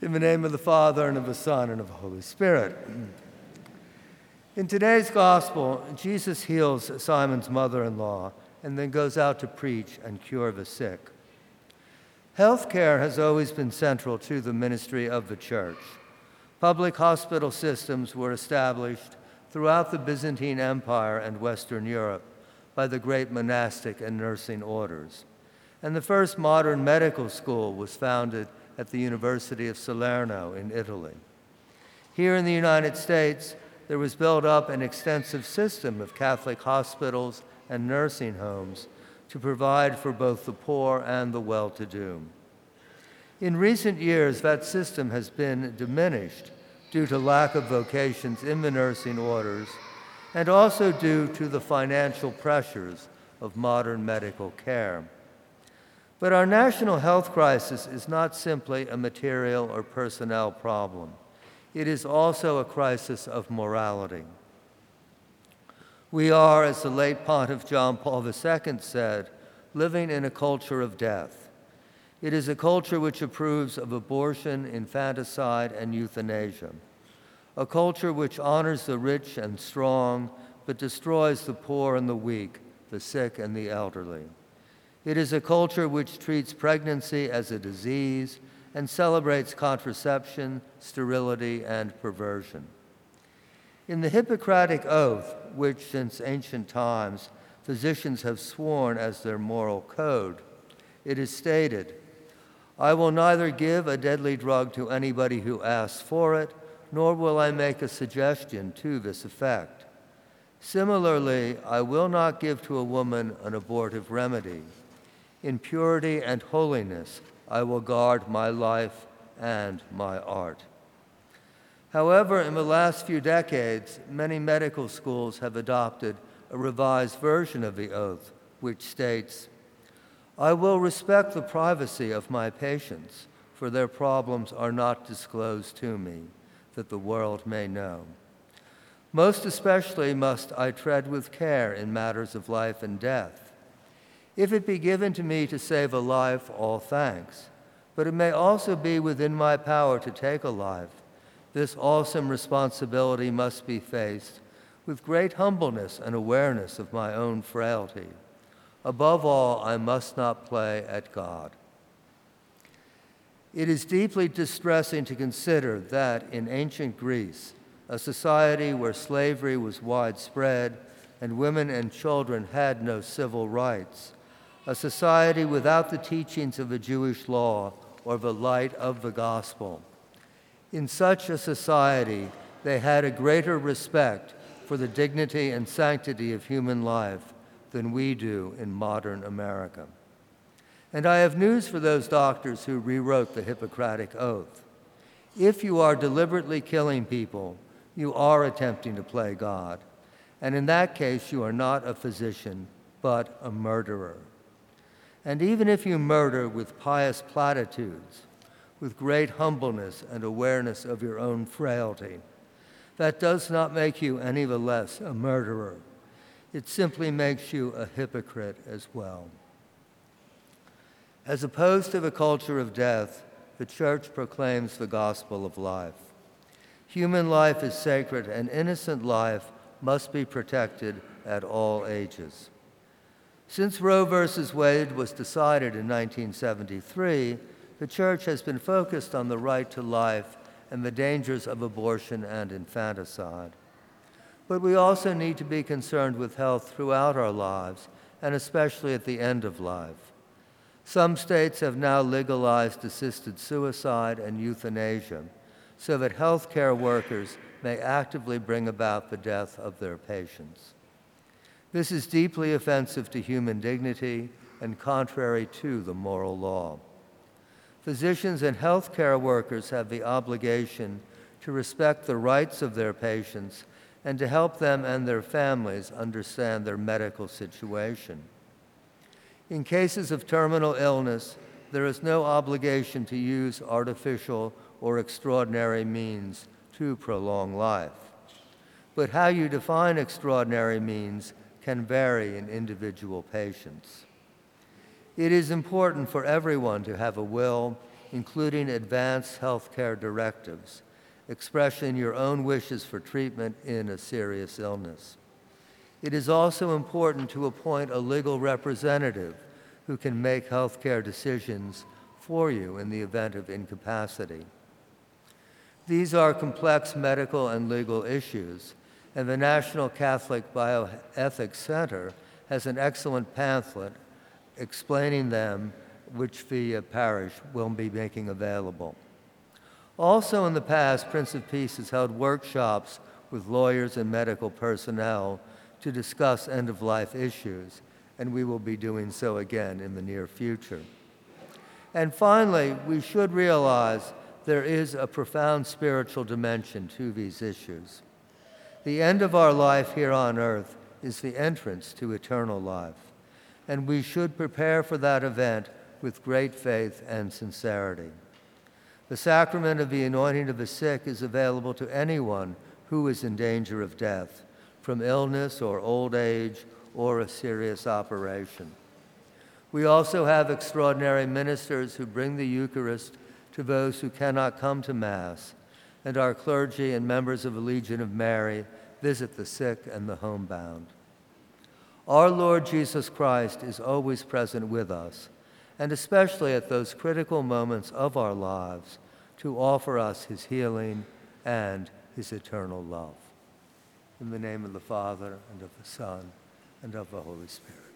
In the name of the Father, and of the Son, and of the Holy Spirit. In today's gospel, Jesus heals Simon's mother in law and then goes out to preach and cure the sick. Healthcare has always been central to the ministry of the church. Public hospital systems were established throughout the Byzantine Empire and Western Europe by the great monastic and nursing orders. And the first modern medical school was founded at the University of Salerno in Italy. Here in the United States, there was built up an extensive system of Catholic hospitals and nursing homes to provide for both the poor and the well to do. In recent years, that system has been diminished due to lack of vocations in the nursing orders and also due to the financial pressures of modern medical care. But our national health crisis is not simply a material or personnel problem it is also a crisis of morality. We are, as the late Pontiff John Paul II said, living in a culture of death. It is a culture which approves of abortion, infanticide, and euthanasia. A culture which honors the rich and strong, but destroys the poor and the weak, the sick and the elderly. It is a culture which treats pregnancy as a disease and celebrates contraception, sterility, and perversion. In the Hippocratic Oath, which since ancient times physicians have sworn as their moral code, it is stated, I will neither give a deadly drug to anybody who asks for it, nor will I make a suggestion to this effect. Similarly, I will not give to a woman an abortive remedy. In purity and holiness, I will guard my life and my art. However, in the last few decades, many medical schools have adopted a revised version of the oath, which states, I will respect the privacy of my patients, for their problems are not disclosed to me, that the world may know. Most especially must I tread with care in matters of life and death if it be given to me to save a life, all thanks. But it may also be within my power to take a life. This awesome responsibility must be faced with great humbleness and awareness of my own frailty. Above all, I must not play at God. It is deeply distressing to consider that in ancient Greece, a society where slavery was widespread and women and children had no civil rights, a society without the teachings of the Jewish law or the light of the gospel. In such a society, they had a greater respect for the dignity and sanctity of human life than we do in modern America. And I have news for those doctors who rewrote the Hippocratic Oath. If you are deliberately killing people, you are attempting to play God. And in that case, you are not a physician, but a murderer. And even if you murder with pious platitudes, with great humbleness and awareness of your own frailty, that does not make you any the less a murderer. It simply makes you a hypocrite as well. As opposed to the culture of death, the church proclaims the gospel of life. Human life is sacred, and innocent life must be protected at all ages. Since Roe v. Wade was decided in 1973, the Church has been focused on the right to life and the dangers of abortion and infanticide. But we also need to be concerned with health throughout our lives, and especially at the end of life. Some states have now legalized assisted suicide and euthanasia so that healthcare workers may actively bring about the death of their patients. This is deeply offensive to human dignity and contrary to the moral law. Physicians and healthcare workers have the obligation to respect the rights of their patients and to help them and their families understand their medical situation. In cases of terminal illness, there is no obligation to use artificial or extraordinary means to prolong life. But how you define extraordinary means can vary in individual patients. It is important for everyone to have a will, including advanced healthcare directives, expressing your own wishes for treatment in a serious illness. It is also important to appoint a legal representative who can make healthcare decisions for you in the event of incapacity. These are complex medical and legal issues, and the National Catholic Bioethics Center has an excellent pamphlet explaining them, which the parish will be making available. Also, in the past, Prince of Peace has held workshops with lawyers and medical personnel to discuss end of life issues, and we will be doing so again in the near future. And finally, we should realize there is a profound spiritual dimension to these issues. The end of our life here on earth is the entrance to eternal life, and we should prepare for that event with great faith and sincerity. The sacrament of the anointing of the sick is available to anyone who is in danger of death from illness or old age or a serious operation. We also have extraordinary ministers who bring the Eucharist to those who cannot come to Mass, and our clergy and members of the Legion of Mary visit the sick and the homebound. Our Lord Jesus Christ is always present with us, and especially at those critical moments of our lives, to offer us his healing and his eternal love. In the name of the Father, and of the Son, and of the Holy Spirit.